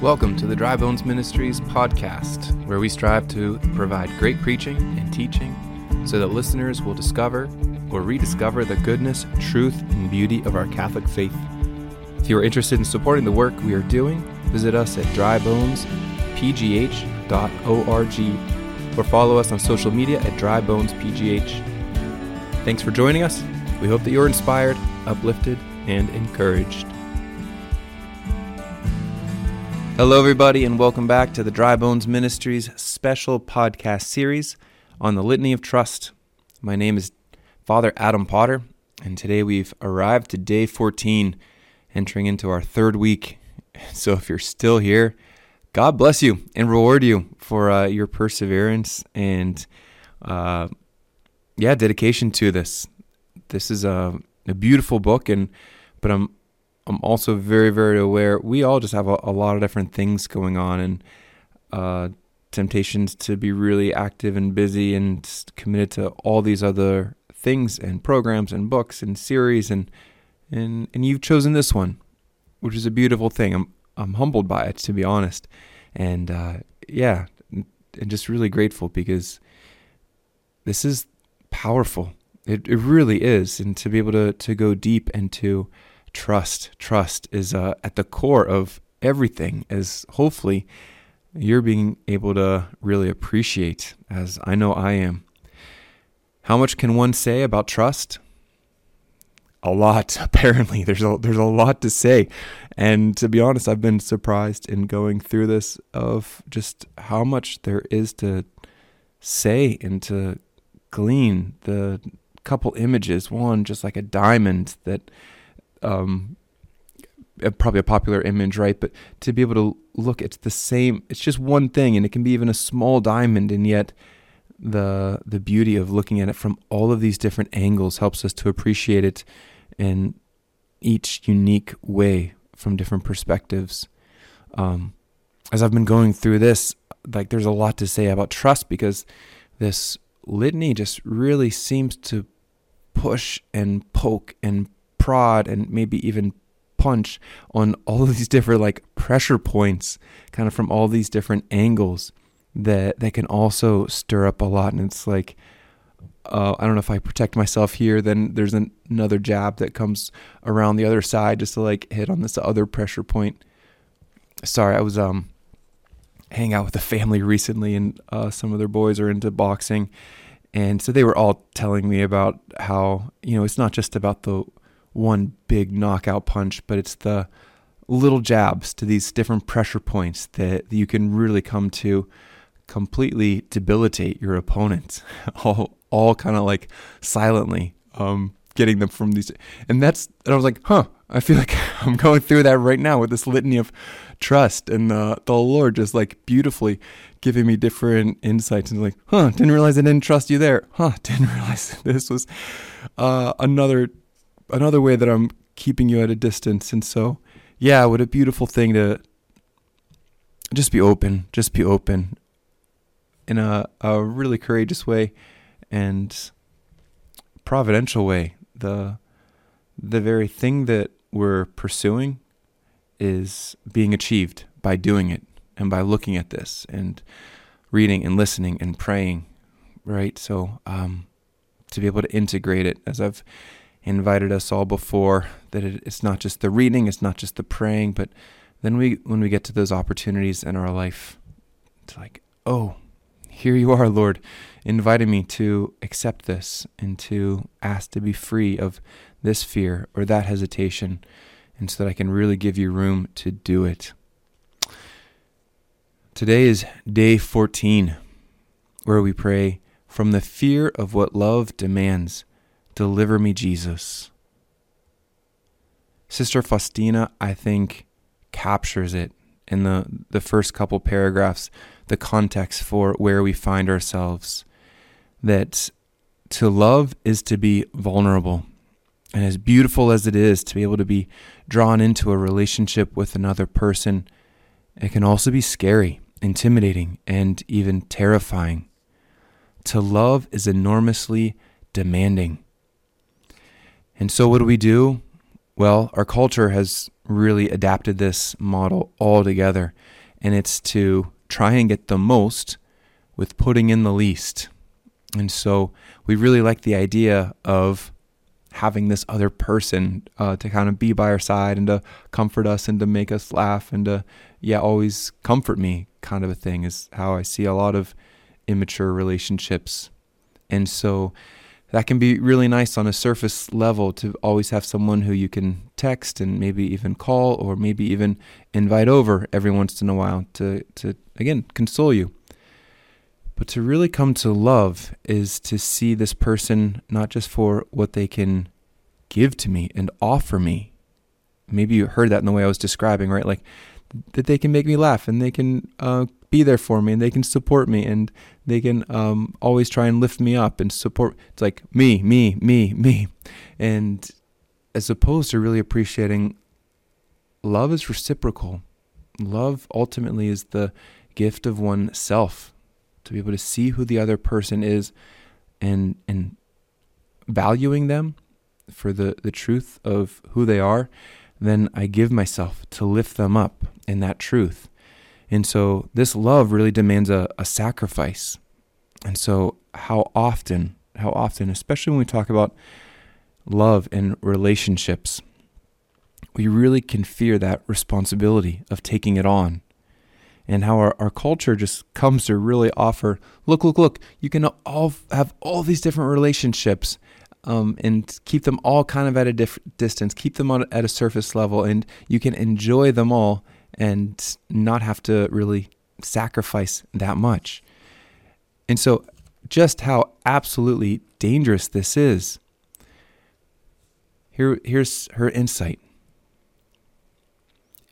Welcome to the Dry Bones Ministries podcast, where we strive to provide great preaching and teaching so that listeners will discover or rediscover the goodness, truth, and beauty of our Catholic faith. If you are interested in supporting the work we are doing, visit us at drybones.pgh.org or follow us on social media at drybonespgh. Thanks for joining us. We hope that you're inspired, uplifted, and encouraged. Hello, everybody, and welcome back to the Dry Bones Ministries special podcast series on the Litany of Trust. My name is Father Adam Potter, and today we've arrived to day 14, entering into our third week. So if you're still here, God bless you and reward you for uh, your perseverance and, uh, yeah, dedication to this. This is a, a beautiful book, and but I'm I'm also very, very aware we all just have a, a lot of different things going on and uh, temptations to be really active and busy and committed to all these other things and programs and books and series and and and you've chosen this one, which is a beautiful thing. I'm I'm humbled by it to be honest, and uh, yeah, and just really grateful because this is powerful. It it really is, and to be able to to go deep and to trust. Trust is uh, at the core of everything, as hopefully you're being able to really appreciate, as I know I am. How much can one say about trust? A lot, apparently. There's a there's a lot to say. And to be honest, I've been surprised in going through this of just how much there is to say and to glean. The couple images, one just like a diamond that um, probably a popular image, right? But to be able to look, it's the same. It's just one thing, and it can be even a small diamond, and yet the the beauty of looking at it from all of these different angles helps us to appreciate it in each unique way from different perspectives. Um, as I've been going through this, like there's a lot to say about trust because this litany just really seems to push and poke and prod and maybe even punch on all of these different like pressure points kind of from all these different angles that that can also stir up a lot and it's like uh, I don't know if I protect myself here, then there's an, another jab that comes around the other side just to like hit on this other pressure point. Sorry, I was um hanging out with the family recently, and uh, some of their boys are into boxing, and so they were all telling me about how you know it's not just about the one big knockout punch, but it's the little jabs to these different pressure points that you can really come to completely debilitate your opponent, all all kind of like silently um, getting them from these. And that's and I was like, huh, I feel like I'm going through that right now with this litany of trust and uh, the Lord just like beautifully giving me different insights and like, huh, didn't realize I didn't trust you there. Huh, didn't realize this was uh, another another way that I'm keeping you at a distance. And so, yeah, what a beautiful thing to just be open, just be open in a, a really courageous way and providential way. The the very thing that we're pursuing is being achieved by doing it and by looking at this and reading and listening and praying, right? So um, to be able to integrate it, as I've invited us all before that it, it's not just the reading, it's not just the praying, but then we when we get to those opportunities in our life, it's like, oh, here you are, Lord, inviting me to accept this and to ask to be free of this fear or that hesitation, and so that I can really give you room to do it. Today is day 14, where we pray from the fear of what love demands Deliver me, Jesus. Sister Faustina, I think, captures it in the, the first couple paragraphs, the context for where we find ourselves. That to love is to be vulnerable. And as beautiful as it is to be able to be drawn into a relationship with another person, it can also be scary, intimidating, and even terrifying. To love is enormously demanding. And so, what do we do? Well, our culture has really adapted this model altogether, and it's to try and get the most with putting in the least. And so we really like the idea of having this other person uh, to kind of be by our side and to comfort us and to make us laugh and to, yeah, always comfort me kind of a thing is how I see a lot of immature relationships. And so that can be really nice on a surface level to always have someone who you can text and maybe even call or maybe even invite over every once in a while to, to again, console you. But to really come to love is to see this person not just for what they can give to me and offer me. Maybe you heard that in the way I was describing, right? Like that they can make me laugh and they can uh, be there for me and they can support me and they can um, always try and lift me up and support. It's like me, me, me, me. And as opposed to really appreciating love is reciprocal. Love ultimately is the gift of oneself to be able to see who the other person is and and valuing them for the, the truth of who they are, then I give myself to lift them up in that truth. And so this love really demands a, a sacrifice. And so how often, how often, especially when we talk about love and relationships, we really can fear that responsibility of taking it on and how our, our culture just comes to really offer look, look, look, you can all have all these different relationships um, and keep them all kind of at a diff- distance, keep them on, at a surface level, and you can enjoy them all and not have to really sacrifice that much. And so, just how absolutely dangerous this is. Here, here's her insight.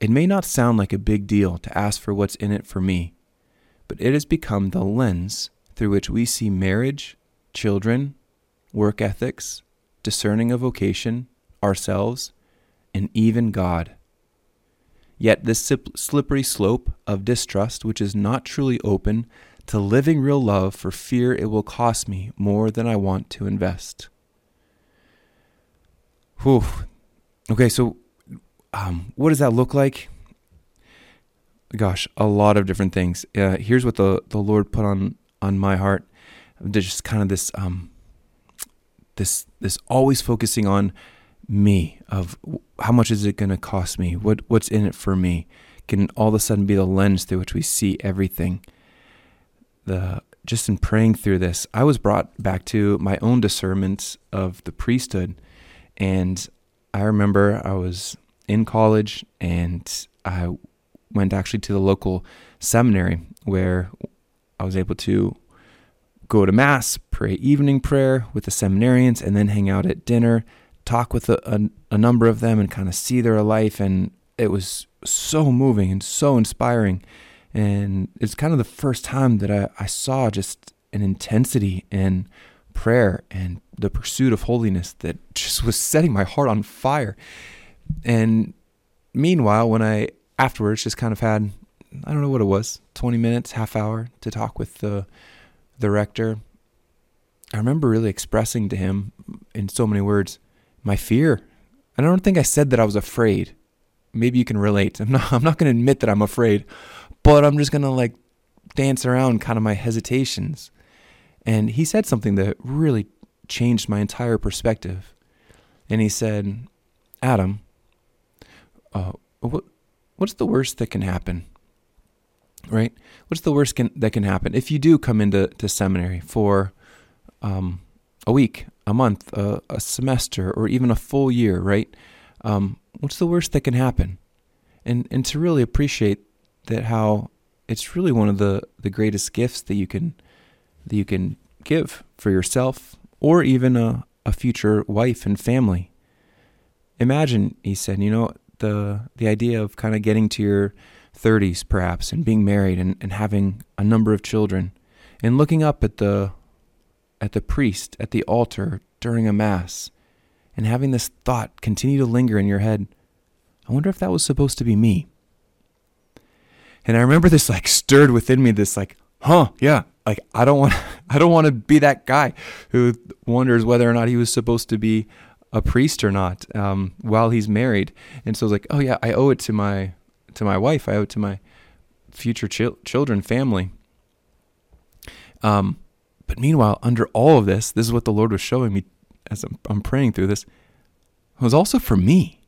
It may not sound like a big deal to ask for what's in it for me, but it has become the lens through which we see marriage, children, work ethics, discerning a vocation, ourselves, and even God. Yet, this slippery slope of distrust, which is not truly open to living real love for fear it will cost me more than I want to invest. Whew. Okay, so um, what does that look like? Gosh, a lot of different things. Uh, here's what the, the Lord put on on my heart. There's just kind of this um, this this always focusing on me of how much is it going to cost me? What what's in it for me? Can all of a sudden be the lens through which we see everything. The just in praying through this, I was brought back to my own discernment of the priesthood, and I remember I was in college and I went actually to the local seminary where I was able to go to mass, pray evening prayer with the seminarians, and then hang out at dinner, talk with a, a, a number of them, and kind of see their life. And it was so moving and so inspiring. And it's kind of the first time that I, I saw just an intensity in prayer and the pursuit of holiness that just was setting my heart on fire. And meanwhile, when I afterwards just kind of had, I don't know what it was, 20 minutes, half hour to talk with the, the rector, I remember really expressing to him in so many words my fear. And I don't think I said that I was afraid. Maybe you can relate. I'm not, I'm not going to admit that I'm afraid, but I'm just going to like dance around kind of my hesitations. And he said something that really changed my entire perspective. And he said, Adam, uh, what what's the worst that can happen? Right? What's the worst can, that can happen if you do come into to seminary for um, a week, a month, a, a, semester, or even a full year? Right? Um, what's the worst that can happen? And and to really appreciate that how it's really one of the the greatest gifts that you can that you can give for yourself or even a, a future wife and family. Imagine, he said, you know, the the idea of kind of getting to your 30s perhaps and being married and, and having a number of children and looking up at the at the priest at the altar during a mass and having this thought continue to linger in your head i wonder if that was supposed to be me and i remember this like stirred within me this like huh yeah like i don't want i don't want to be that guy who wonders whether or not he was supposed to be a priest or not um, while he's married. And so I was like, oh yeah, I owe it to my to my wife. I owe it to my future ch- children, family. Um, but meanwhile, under all of this, this is what the Lord was showing me as I'm, I'm praying through this. It was also for me.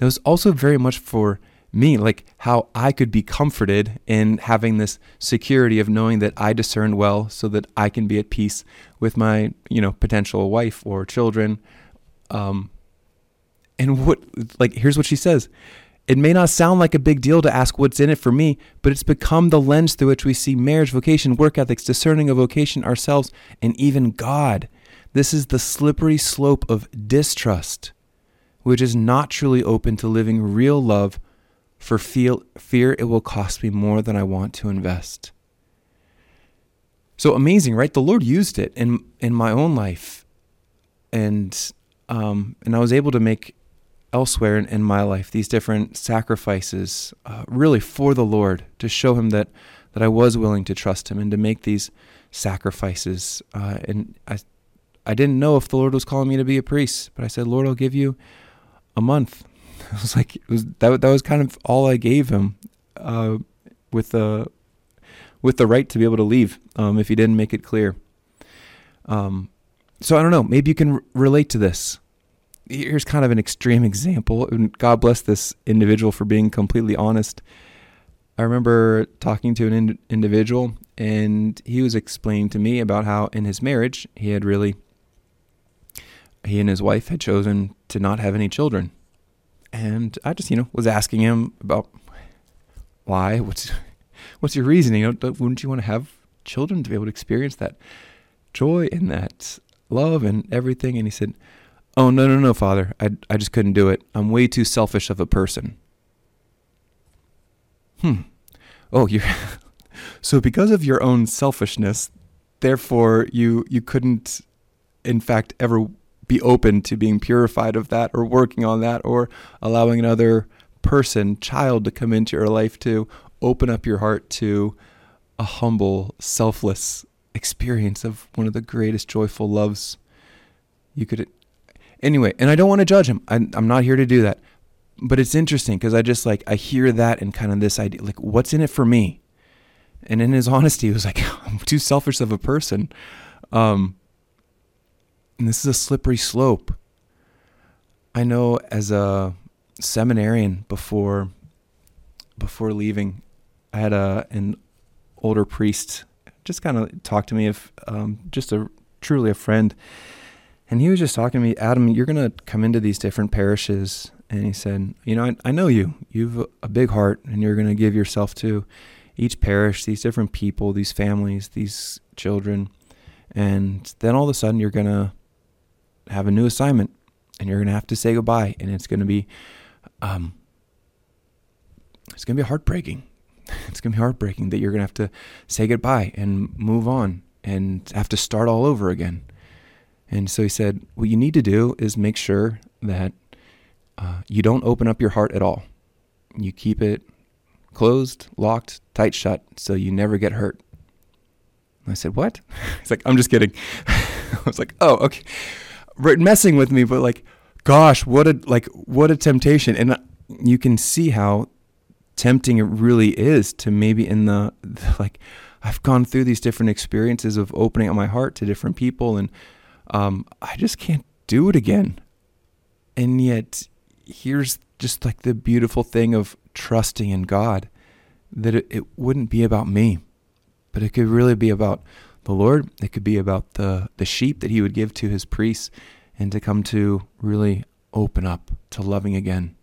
It was also very much for me, like how I could be comforted in having this security of knowing that I discern well so that I can be at peace with my, you know, potential wife or children. Um, and what, like, here's what she says It may not sound like a big deal to ask what's in it for me, but it's become the lens through which we see marriage, vocation, work ethics, discerning a vocation, ourselves, and even God. This is the slippery slope of distrust, which is not truly open to living real love for feel, fear it will cost me more than I want to invest. So amazing, right? The Lord used it in in my own life, and um, and I was able to make elsewhere in, in my life these different sacrifices, uh, really for the Lord, to show Him that that I was willing to trust Him and to make these sacrifices. Uh, and I I didn't know if the Lord was calling me to be a priest, but I said, Lord, I'll give you a month I was like, it was that that was kind of all I gave him, uh, with the with the right to be able to leave um, if he didn't make it clear. Um, so I don't know. Maybe you can r- relate to this. Here's kind of an extreme example, and God bless this individual for being completely honest. I remember talking to an in- individual, and he was explaining to me about how in his marriage he had really he and his wife had chosen to not have any children. And I just you know was asking him about why what's what's your reasoning you know wouldn't you want to have children to be able to experience that joy and that love and everything? And he said oh no no no father. I I just couldn't do it. I'm way too selfish of a person. Hmm. Oh you're so because of your own selfishness therefore you you couldn't in fact ever be open to being purified of that or working on that or allowing another person, child, to come into your life to open up your heart to a humble, selfless experience of one of the greatest joyful loves you could. Anyway, and I don't want to judge him. I'm, I'm not here to do that. But it's interesting because I just like, I hear that and kind of this idea like, what's in it for me? And in his honesty, he was like, I'm too selfish of a person. Um, and this is a slippery slope. I know as a seminarian before before leaving, I had a an older priest just kind of talk to me of um, just a truly a friend, and he was just talking to me, Adam, you're gonna come into these different parishes, and he said, you know, I, I know you, you've a big heart, and you're gonna give yourself to each parish, these different people, these families, these children, and then all of a sudden you're gonna have a new assignment and you're going to have to say goodbye and it's going to be um it's going to be heartbreaking. It's going to be heartbreaking that you're going to have to say goodbye and move on and have to start all over again and so he said what you need to do is make sure that uh, you don't open up your heart at all you keep it closed locked tight shut so you never get hurt I said, "What?" He's like, "I'm just kidding." I was like, "Oh, okay." messing with me, but like, gosh, what a like what a temptation, and you can see how tempting it really is to maybe in the, the like I've gone through these different experiences of opening up my heart to different people, and um, I just can't do it again. And yet, here's just like the beautiful thing of trusting in God that it, it wouldn't be about me, but it could really be about the Lord. It could be about the, the sheep that he would give to his priests and to come to really open up to loving again.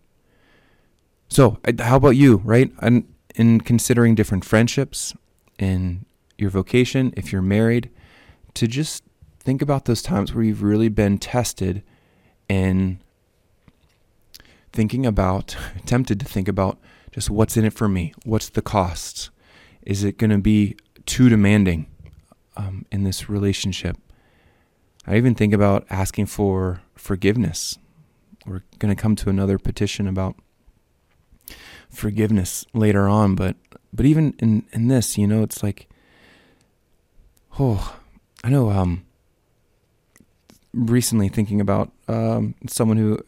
So, how about you, right? And in considering different friendships in your vocation, if you're married, to just think about those times where you've really been tested in thinking about, tempted to think about just what's in it for me? What's the cost? Is it going to be too demanding? um, in this relationship. I even think about asking for forgiveness. We're going to come to another petition about forgiveness later on, but but even in in this, you know, it's like, oh, I know. Um, recently thinking about um, someone who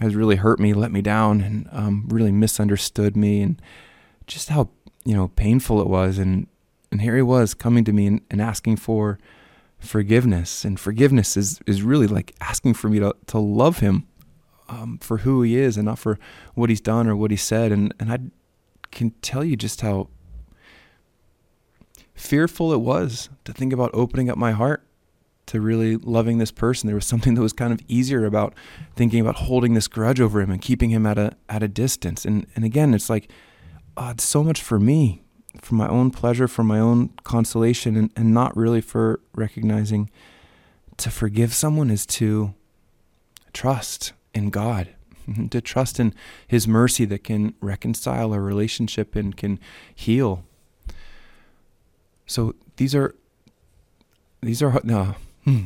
has really hurt me, let me down, and um, really misunderstood me, and just how you know painful it was. And and here he was coming to me and, and asking for forgiveness, and forgiveness is is really like asking for me to to love him um, for who he is and not for what he's done or what he said. And and I can tell you just how fearful it was to think about opening up my heart to really loving this person. There was something that was kind of easier about thinking about holding this grudge over him and keeping him at a at a distance. And and again, it's like oh, it's so much for me, for my own pleasure, for my own consolation, and, and not really for recognizing to forgive someone is to trust in God, to trust in His mercy that can reconcile a relationship and can heal. So these are these are no, hmm,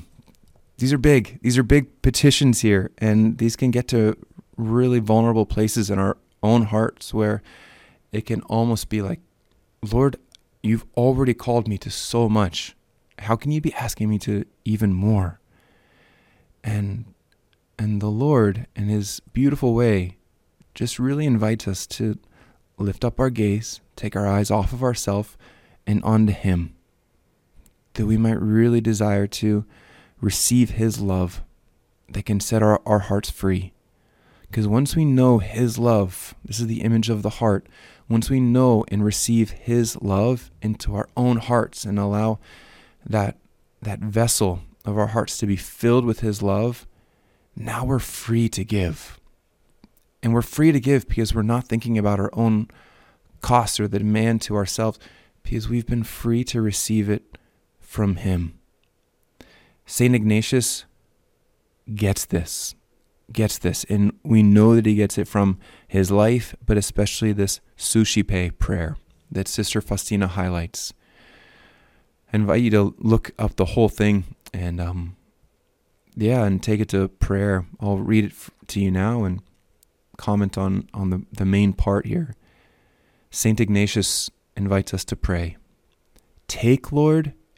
these are big. These are big petitions here, and these can get to really vulnerable places in our own hearts where it can almost be like, Lord, you've already called me to so much. How can you be asking me to even more? And and the Lord, in His beautiful way, just really invites us to lift up our gaze, take our eyes off of ourselves and onto Him, that we might really desire to receive His love that can set our, our hearts free. Because once we know His love, this is the image of the heart, once we know and receive His love into our own hearts and allow that, that vessel of our hearts to be filled with His love, now we're free to give. And we're free to give because we're not thinking about our own costs or the demand to ourselves, because we've been free to receive it from Him. St. Ignatius gets this, gets this, and we know that he gets it from his life, but especially this Suscipe prayer that Sister Faustina highlights. I invite you to look up the whole thing and um, yeah, and take it to prayer. I'll read it to you now and comment on, on the, the main part here. St. Ignatius invites us to pray Take, Lord,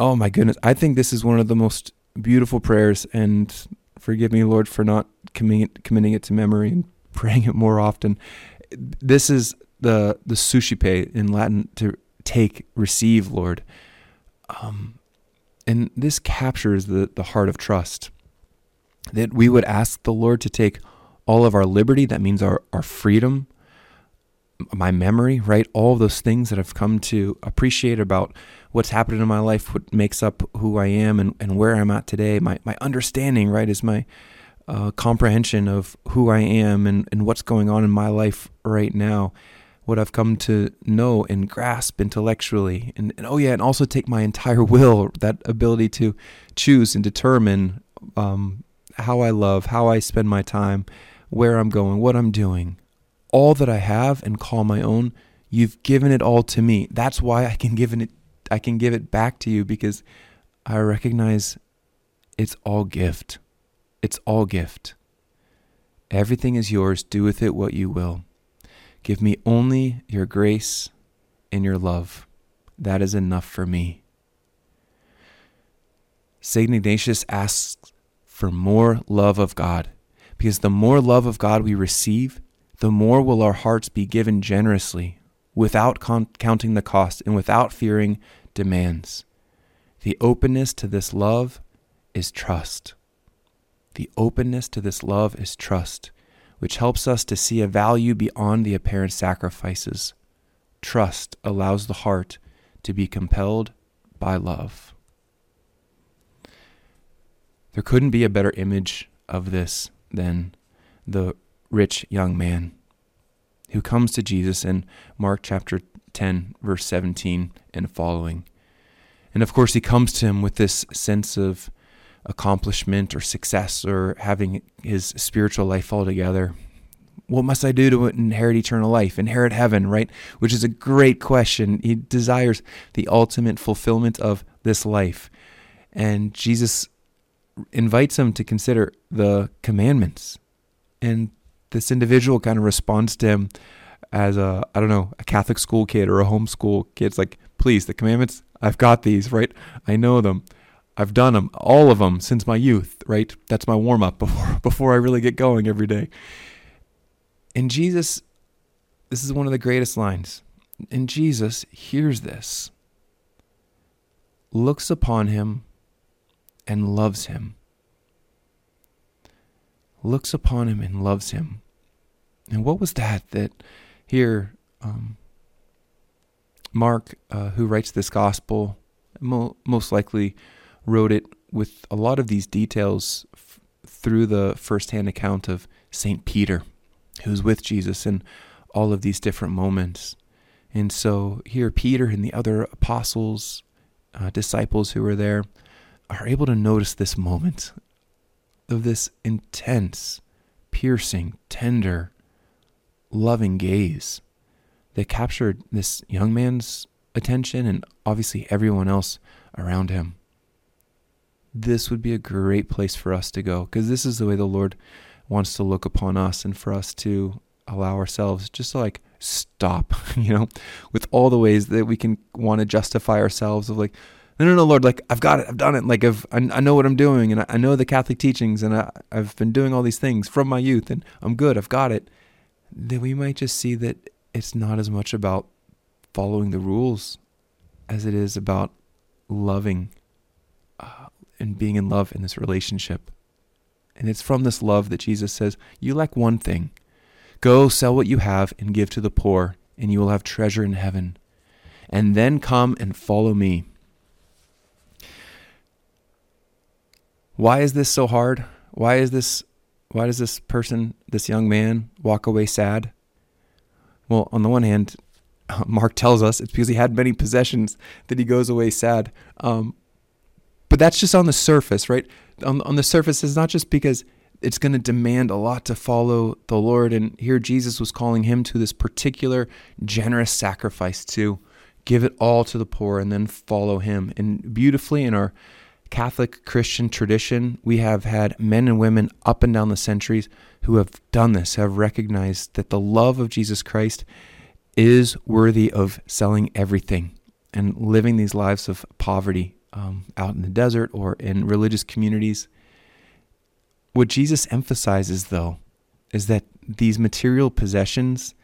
Oh my goodness. I think this is one of the most beautiful prayers, and forgive me, Lord, for not committing it to memory and praying it more often. This is the the suscipe in Latin to take, receive, Lord. Um, and this captures the, the heart of trust. That we would ask the Lord to take all of our liberty, that means our, our freedom, my memory, right? All those things that I've come to appreciate about what's happened in my life, what makes up who I am and, and where I'm at today. My, my understanding, right, is my uh, comprehension of who I am and, and what's going on in my life right now what I've come to know and grasp intellectually. And, and, oh, yeah, and also take my entire will, that ability to choose and determine um, how I love, how I spend my time, where I'm going, what I'm doing. All that I have and call my own, you've given it all to me. That's why I can give it I can give it back to you because I recognize it's all gift. It's all gift. Everything is yours. Do with it what you will. Give me only your grace and your love. That is enough for me. St. Ignatius asks for more love of God, because the more love of God we receive, the more will our hearts be given generously, without con- counting the cost and without fearing demands. The openness to this love is trust. The openness to this love is trust which helps us to see a value beyond the apparent sacrifices. Trust allows the heart to be compelled by love. There couldn't be a better image of this than the rich young man who comes to Jesus in Mark chapter 10, verse 17 and following. And of course, he comes to him with this sense of accomplishment or success or having his spiritual life all together. What must I do to inherit eternal life, inherit heaven, right? Which is a great question. He desires the ultimate fulfillment of this life. And Jesus invites him to consider the commandments. And this individual kind of responds to him as a, I don't know, a Catholic school kid or a homeschool kid. It's like, please, the commandments, I've got these, right? I know them. I've done them, all of them since my youth, right? That's my warm up before before I really get going every day. And Jesus, this is one of the greatest lines. And Jesus hears this, looks upon him, and loves him. Looks upon him and loves him. And what was that that here um, Mark, uh, who writes this gospel, mo- most likely wrote it with a lot of these details f- through the firsthand account of St. Peter, who's with Jesus in all of these different moments. And so here, Peter and the other apostles, uh, disciples who were there, are able to notice this moment of this intense, piercing, tender, loving gaze that captured this young man's attention and obviously everyone else around him this would be a great place for us to go because this is the way the Lord wants to look upon us and for us to allow ourselves just to like stop, you know, with all the ways that we can want to justify ourselves of like, no, no, no, Lord, like I've got it, I've done it, like I've, I, I know what I'm doing, and I, I know the Catholic teachings, and I, I've been doing all these things from my youth, and I'm good, I've got it. Then we might just see that it's not as much about following the rules as it is about loving uh, and being in love in this relationship. And it's from this love that Jesus says, You lack one thing. Go sell what you have and give to the poor, and you will have treasure in heaven. And then come and follow me. Why is this so hard? Why is this why does this person, this young man, walk away sad? Well, on the one hand, Mark tells us it's because he had many possessions that he goes away sad. Um, but that's just on the surface, right? On, on the surface, it's not just because it's going to demand a lot to follow the Lord. And here Jesus was calling him to this particular generous sacrifice to give it all to the poor and then follow him. And beautifully in our Catholic Christian tradition, we have had men and women up and down the centuries who have done this, have recognized that the love of Jesus Christ is worthy of selling everything and living these lives of poverty um, out in the desert or in religious communities. What Jesus emphasizes, though, is that these material possessions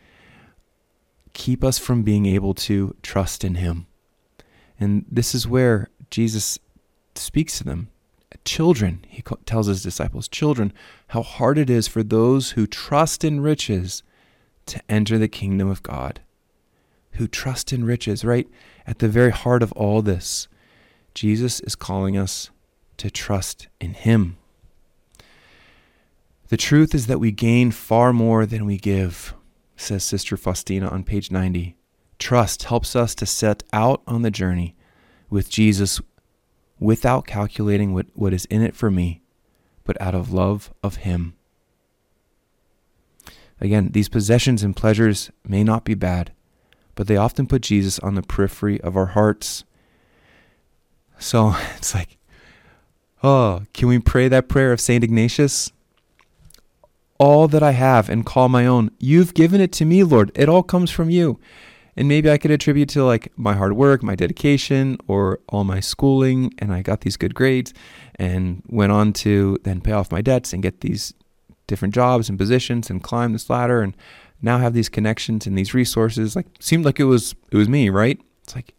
keep us from being able to trust in Him. And this is where Jesus speaks to them. Children, he tells his disciples, children, how hard it is for those who trust in riches to enter the kingdom of God. Who trust in riches, right? At the very heart of all this Jesus is calling us to trust in Him. The truth is that we gain far more than we give, says Sister Faustina on page 90. Trust helps us to set out on the journey with Jesus without calculating what, what is in it for me, but out of love of Him. Again, these possessions and pleasures may not be bad, but they often put Jesus on the periphery of our hearts so it's like, oh, can we pray that prayer of St. Ignatius? All that I have and call my own, you've given it to me, Lord. It all comes from you. And maybe I could attribute to like my hard work, my dedication, or all my schooling, and I got these good grades and went on to then pay off my debts and get these different jobs and positions and climb this ladder and now have these connections and these resources. Like seemed like it was it was me, right? It's like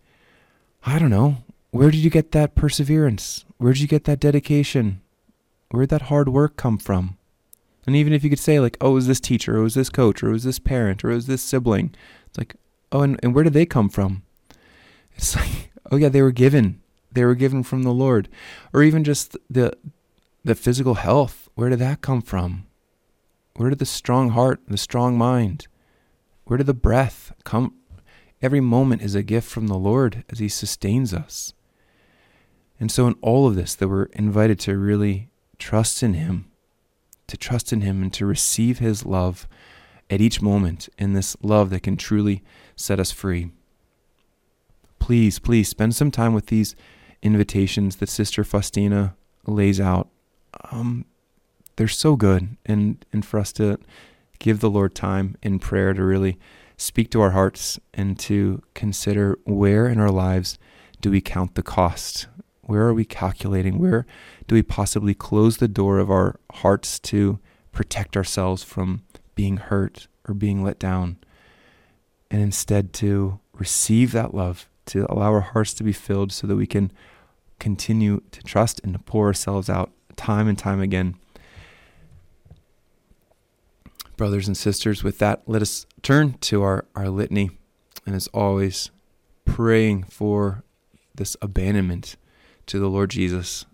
I don't know. Where did you get that perseverance? Where did you get that dedication? Where did that hard work come from? And even if you could say, like, oh, it was this teacher, or it was this coach, or it was this parent, or it was this sibling, it's like, oh, and, and where did they come from? It's like, oh, yeah, they were given. They were given from the Lord. Or even just the, the physical health. Where did that come from? Where did the strong heart, the strong mind, where did the breath come? Every moment is a gift from the Lord as He sustains us. And so, in all of this, that we're invited to really trust in Him, to trust in Him and to receive His love at each moment in this love that can truly set us free. Please, please spend some time with these invitations that Sister Faustina lays out. Um, they're so good, and, and for us to give the Lord time in prayer to really speak to our hearts and to consider where in our lives do we count the cost where are we calculating? Where do we possibly close the door of our hearts to protect ourselves from being hurt or being let down? And instead to receive that love, to allow our hearts to be filled so that we can continue to trust and to pour ourselves out time and time again. Brothers and sisters, with that, let us turn to our, our litany. And as always, praying for this abandonment to the Lord Jesus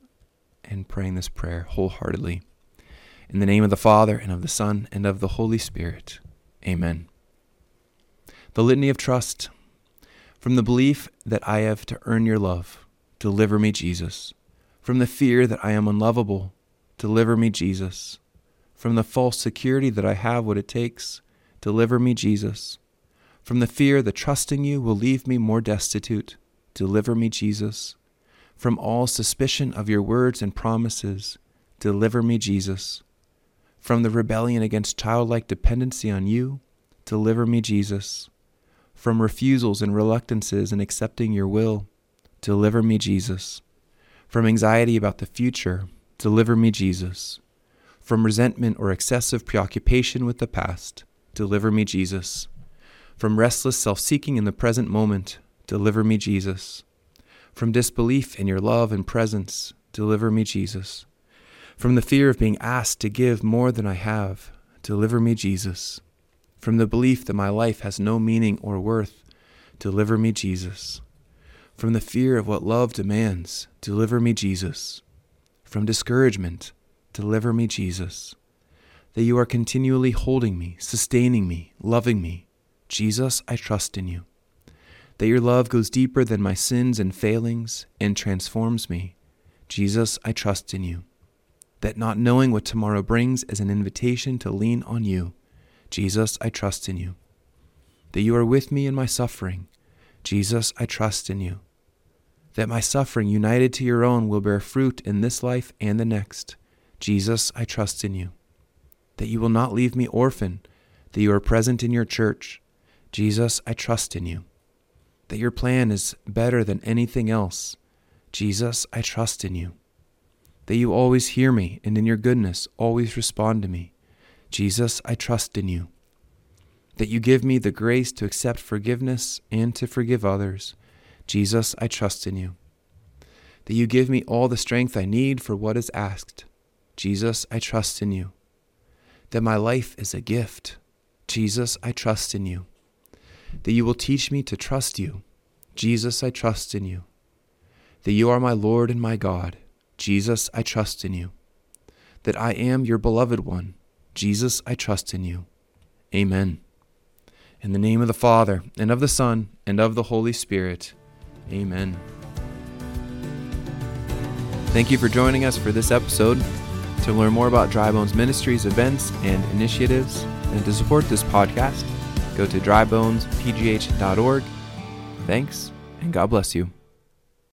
and praying this prayer wholeheartedly. In the name of the Father, and of the Son, and of the Holy Spirit. Amen. The Litany of Trust. From the belief that I have to earn your love, deliver me, Jesus. From the fear that I am unlovable, deliver me, Jesus. From the false security that I have what it takes, deliver me, Jesus. From the fear that trusting you will leave me more destitute, deliver me, Jesus. From all suspicion of your words and promises, deliver me, Jesus. From the rebellion against childlike dependency on you, deliver me, Jesus. From refusals and reluctances in accepting your will, deliver me, Jesus. From anxiety about the future, deliver me, Jesus. From resentment or excessive preoccupation with the past, deliver me, Jesus. From restless self seeking in the present moment, deliver me, Jesus. From disbelief in your love and presence, deliver me, Jesus. From the fear of being asked to give more than I have, deliver me, Jesus. From the belief that my life has no meaning or worth, deliver me, Jesus. From the fear of what love demands, deliver me, Jesus. From discouragement, deliver me, Jesus. That you are continually holding me, sustaining me, loving me. Jesus, I trust in you that your love goes deeper than my sins and failings and transforms me. Jesus, I trust in you. That not knowing what tomorrow brings is an invitation to lean on you. Jesus, I trust in you. That you are with me in my suffering. Jesus, I trust in you. That my suffering, united to your own, will bear fruit in this life and the next. Jesus, I trust in you. That you will not leave me orphan, that you are present in your church. Jesus, I trust in you that your plan is better than anything else. Jesus, I trust in you. That you always hear me and in your goodness always respond to me. Jesus, I trust in you. That you give me the grace to accept forgiveness and to forgive others. Jesus, I trust in you. That you give me all the strength I need for what is asked. Jesus, I trust in you. That my life is a gift. Jesus, I trust in you that you will teach me to trust you. Jesus, I trust in you. That you are my Lord and my God. Jesus, I trust in you. That I am your beloved one. Jesus, I trust in you. Amen. In the name of the Father, and of the Son, and of the Holy Spirit. Amen. Thank you for joining us for this episode. To learn more about Dry Bones Ministries events and initiatives, and to support this podcast, go to drybonespgh.org. Thanks, and God bless you.